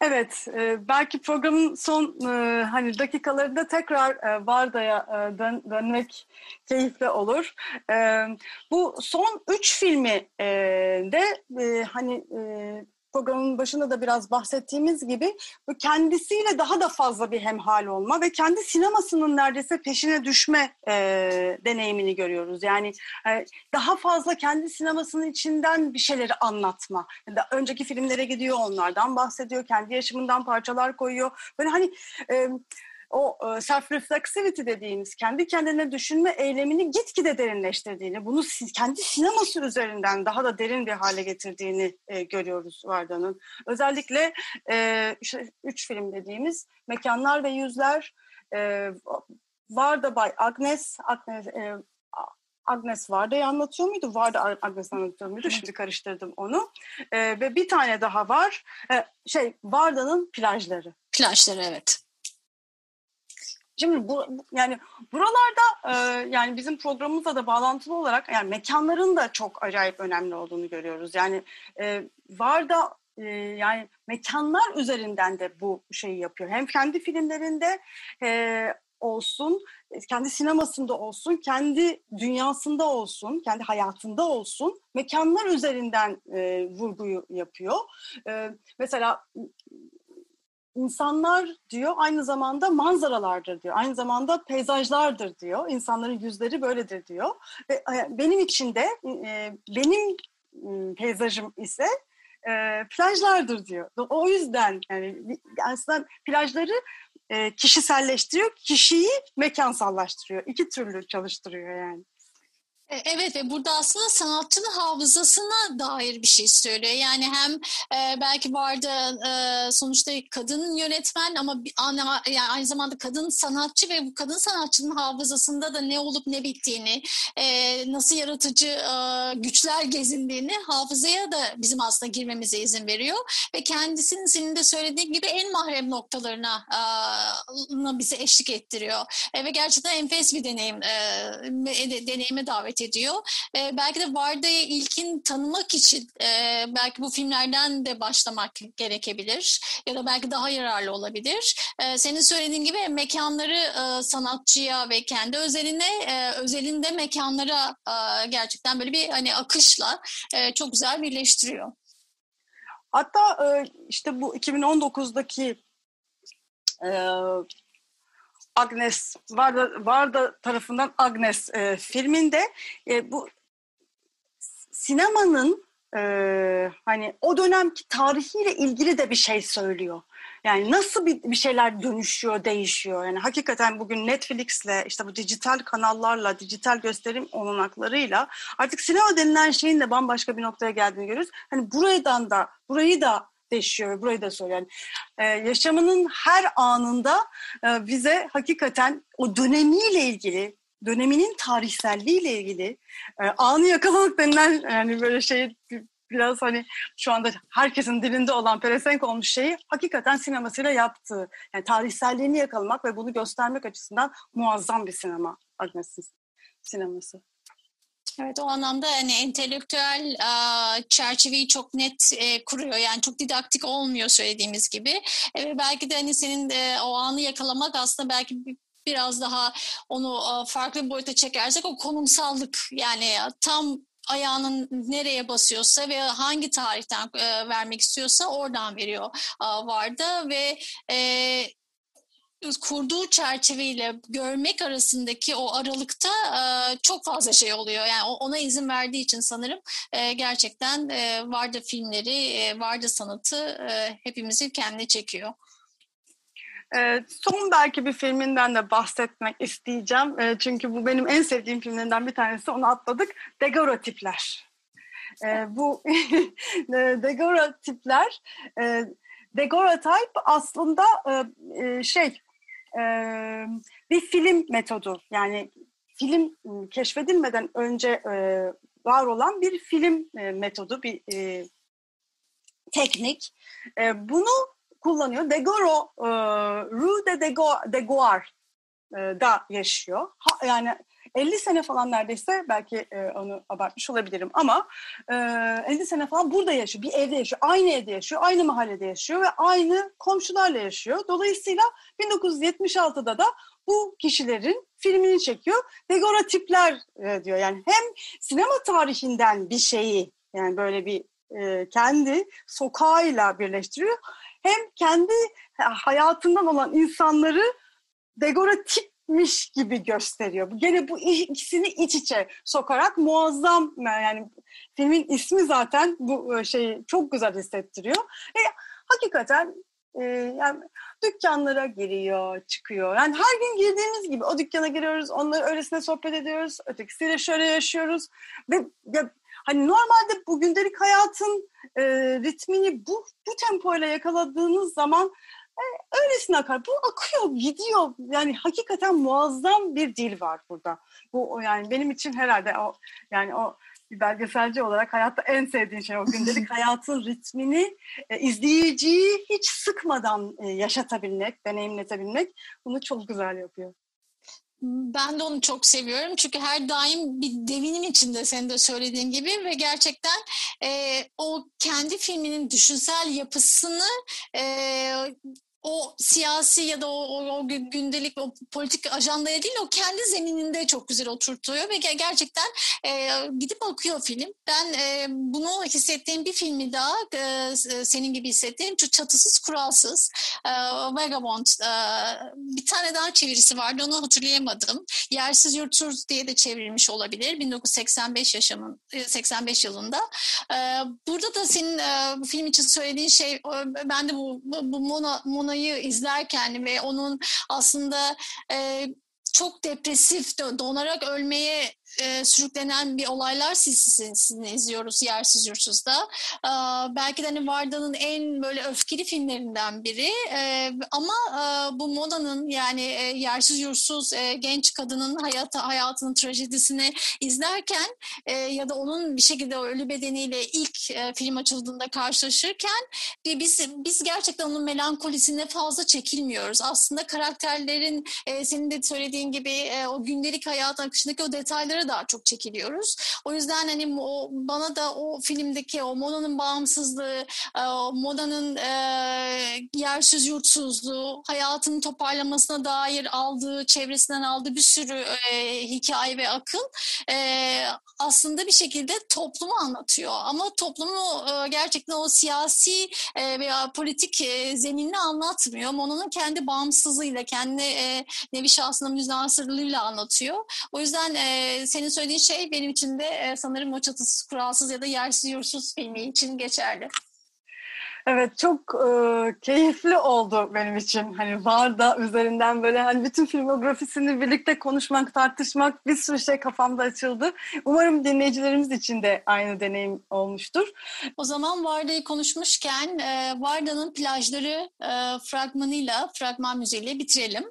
Evet, e, belki programın son e, hani dakikalarında tekrar e, Varda'ya e, dön, dönmek keyifli olur. E, bu son üç filmi e, de e, hani e, programın başında da biraz bahsettiğimiz gibi kendisiyle daha da fazla bir hemhal olma ve kendi sinemasının neredeyse peşine düşme e, deneyimini görüyoruz. Yani e, daha fazla kendi sinemasının içinden bir şeyleri anlatma. Önceki filmlere gidiyor onlardan bahsediyor, kendi yaşamından parçalar koyuyor. Böyle hani... E, o e, self-reflexivity dediğimiz kendi kendine düşünme eylemini gitgide derinleştirdiğini, bunu kendi sineması üzerinden daha da derin bir hale getirdiğini e, görüyoruz Varda'nın. Özellikle e, işte, üç film dediğimiz Mekanlar ve Yüzler, e, Varda by Agnes, Agnes e, Agnes Varda'yı anlatıyor muydu? Varda Agnes anlatıyor muydu? Şimdi karıştırdım onu. E, ve bir tane daha var. E, şey Varda'nın plajları. Plajları evet. Şimdi bu yani buralarda e, yani bizim programımızla da bağlantılı olarak yani mekanların da çok acayip önemli olduğunu görüyoruz. Yani e, var da e, yani mekanlar üzerinden de bu şeyi yapıyor. Hem kendi filmlerinde e, olsun, kendi sinemasında olsun, kendi dünyasında olsun, kendi hayatında olsun mekanlar üzerinden e, vurguyu yapıyor. E, mesela insanlar diyor aynı zamanda manzaralardır diyor. Aynı zamanda peyzajlardır diyor. İnsanların yüzleri böyledir diyor. Ve e, benim için de e, benim peyzajım ise e, plajlardır diyor. O yüzden yani aslında plajları kişiselleştiriyor, kişiyi mekansallaştırıyor. İki türlü çalıştırıyor yani. E, evet ve burada aslında sanatçının hafızasına dair bir şey söylüyor. Yani hem e, belki vardı e, sonuçta kadın yönetmen ama bir, yani aynı zamanda kadın sanatçı ve bu kadın sanatçının hafızasında da ne olup ne bittiğini, e, nasıl yaratıcı e, güçler gezindiğini hafızaya da bizim aslında girmemize izin veriyor. Ve kendisinin senin de söylediğin gibi en mahrem noktalarına e, bizi eşlik ettiriyor. E, ve gerçekten enfes bir deneyim, e, deneyime davet davet ediyor. E, belki de Varda'yı ilkin tanımak için e, belki bu filmlerden de başlamak gerekebilir ya da belki daha yararlı olabilir. E, senin söylediğin gibi mekanları e, sanatçıya ve kendi özeline, e, özelinde mekanlara e, gerçekten böyle bir hani akışla e, çok güzel birleştiriyor. Hatta e, işte bu 2019'daki e, Agnes Varda, Varda tarafından Agnes e, filminde e, bu sinemanın e, hani o dönemki tarihiyle ilgili de bir şey söylüyor. Yani nasıl bir, bir şeyler dönüşüyor, değişiyor. Yani hakikaten bugün Netflix'le işte bu dijital kanallarla, dijital gösterim olanaklarıyla artık sinema denilen şeyin de bambaşka bir noktaya geldiğini görüyoruz. Hani buradan da, burayı da deşiyor. Burayı da söylüyor. Yani, e, yaşamının her anında e, bize hakikaten o dönemiyle ilgili döneminin tarihselliğiyle ilgili e, anı yakalamak denilen yani böyle şey biraz hani şu anda herkesin dilinde olan pelesenk olmuş şeyi hakikaten sinemasıyla yaptığı. Yani tarihselliğini yakalamak ve bunu göstermek açısından muazzam bir sinema Agnes'in sineması. Evet o anlamda hani entelektüel e, çerçeveyi çok net e, kuruyor. Yani çok didaktik olmuyor söylediğimiz gibi. E, belki de hani senin e, o anı yakalamak aslında belki bir, biraz daha onu farklı bir boyuta çekersek o konumsallık yani tam ayağının nereye basıyorsa ve hangi tarihten e, vermek istiyorsa oradan veriyor e, vardı ve e, kurduğu çerçeveyle görmek arasındaki o aralıkta e, çok fazla şey oluyor. Yani ona izin verdiği için sanırım e, gerçekten e, filmleri, e, sanatı e, hepimizi kendine çekiyor. E, son belki bir filminden de bahsetmek isteyeceğim. Çünkü bu benim en sevdiğim filmlerinden bir tanesi. Onu atladık. Degorotipler. E, bu Degorotipler e, Daguerreotype aslında e, şey e, bir film metodu. Yani film keşfedilmeden önce e, var olan bir film e, metodu, bir e, teknik. E, bunu kullanıyor. Degoro, e, Rue de Degoire e, da yaşıyor. Ha, yani 50 sene falan neredeyse belki e, onu abartmış olabilirim ama e, 50 sene falan burada yaşıyor. Bir evde yaşıyor. Aynı evde yaşıyor. Aynı mahallede yaşıyor ve aynı komşularla yaşıyor. Dolayısıyla 1976'da da bu kişilerin filmini çekiyor. Degorotipler e, diyor. Yani hem sinema tarihinden bir şeyi yani böyle bir e, kendi sokağıyla birleştiriyor. Hem kendi hayatından olan insanları degorotip miş gibi gösteriyor. Gene bu ikisini iç içe sokarak muazzam yani filmin ismi zaten bu e, şeyi çok güzel hissettiriyor. Ve hakikaten e, yani dükkanlara giriyor, çıkıyor. Yani her gün girdiğimiz gibi o dükkana giriyoruz, onları öylesine sohbet ediyoruz, ötekisiyle şöyle yaşıyoruz ve ya, hani normalde bu gündelik hayatın e, ritmini bu bu tempoyla yakaladığınız zaman öylesine akar. Bu akıyor, gidiyor. Yani hakikaten muazzam bir dil var burada. Bu yani benim için herhalde o yani o bir belgeselci olarak hayatta en sevdiğim şey o gündelik hayatın ritmini e, izleyiciyi hiç sıkmadan e, yaşatabilmek, deneyimletebilmek bunu çok güzel yapıyor. Ben de onu çok seviyorum çünkü her daim bir devinim içinde senin de söylediğin gibi ve gerçekten e, o kendi filminin düşünsel yapısını e, o siyasi ya da o, o, o gündelik o politik ajandaya değil o kendi zemininde çok güzel oturtuyor ve gerçekten e, gidip bakıyor film. Ben e, bunu hissettiğim bir filmi daha e, senin gibi hissettiğim şu çatısız kuralsız e, Vagabond e, bir tane daha çevirisi vardı onu hatırlayamadım. Yersiz yurtsuz diye de çevrilmiş olabilir 1985 yaşamın 85 yılında. E, burada da senin e, film için söylediğin şey ben de bu, bu, bu Mona, Mona sinemayı izlerken ve onun aslında e, çok depresif, donarak ölmeye e, sürüklenen bir olaylar silsilesini izliyoruz Yersiz Yursuz'da. E, belki de hani Varda'nın en böyle öfkeli filmlerinden biri. E, ama e, bu Moda'nın yani e, Yersiz Yursuz e, genç kadının hayatı, hayatının trajedisini izlerken e, ya da onun bir şekilde ölü bedeniyle ilk e, film açıldığında karşılaşırken biz biz gerçekten onun melankolisine fazla çekilmiyoruz. Aslında karakterlerin e, senin de söylediğin gibi e, o gündelik hayat akışındaki o detaylara daha çok çekiliyoruz. O yüzden hani o, bana da o filmdeki o modanın bağımsızlığı, e, o modanın e, yersiz yurtsuzluğu, hayatını toparlamasına dair aldığı, çevresinden aldığı bir sürü e, hikaye ve akıl e, aslında bir şekilde toplumu anlatıyor. Ama toplumu e, gerçekten o siyasi e, veya politik e, zeminini anlatmıyor. Mona'nın kendi bağımsızlığıyla, kendi e, nevi şahsının müznasırlığıyla anlatıyor. O yüzden e, senin söylediğin şey benim için de e, sanırım o çatısız, kuralsız ya da yersiz yursuz filmi için geçerli. Evet çok e, keyifli oldu benim için. Hani Varda üzerinden böyle hani bütün filmografisini birlikte konuşmak, tartışmak bir sürü şey kafamda açıldı. Umarım dinleyicilerimiz için de aynı deneyim olmuştur. O zaman Varda'yı konuşmuşken e, Varda'nın plajları e, fragmanıyla, fragman müziğiyle bitirelim.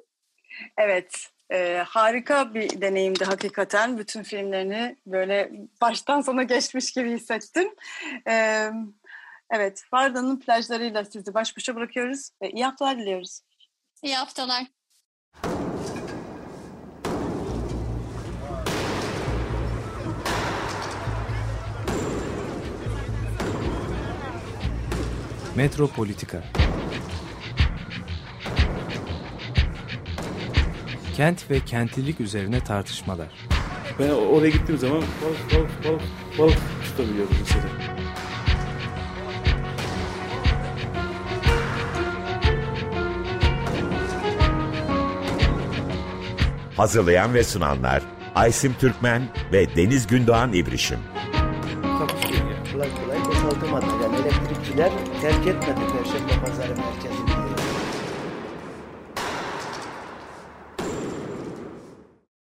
Evet, E, harika bir deneyimdi hakikaten. Bütün filmlerini böyle baştan sona geçmiş gibi hissettim. E, evet, Varda'nın plajlarıyla sizi baş başa bırakıyoruz ve iyi haftalar diliyoruz. İyi haftalar. Metropolitika Kent ve kentlilik üzerine tartışmalar. Ben oraya gittiğim zaman balık balık balık balık tutabiliyorum mesela. Hazırlayan ve sunanlar Aysim Türkmen ve Deniz Gündoğan İbrişim. Kolay kolay boşaltamadı. Yani elektrikçiler terk etmedi.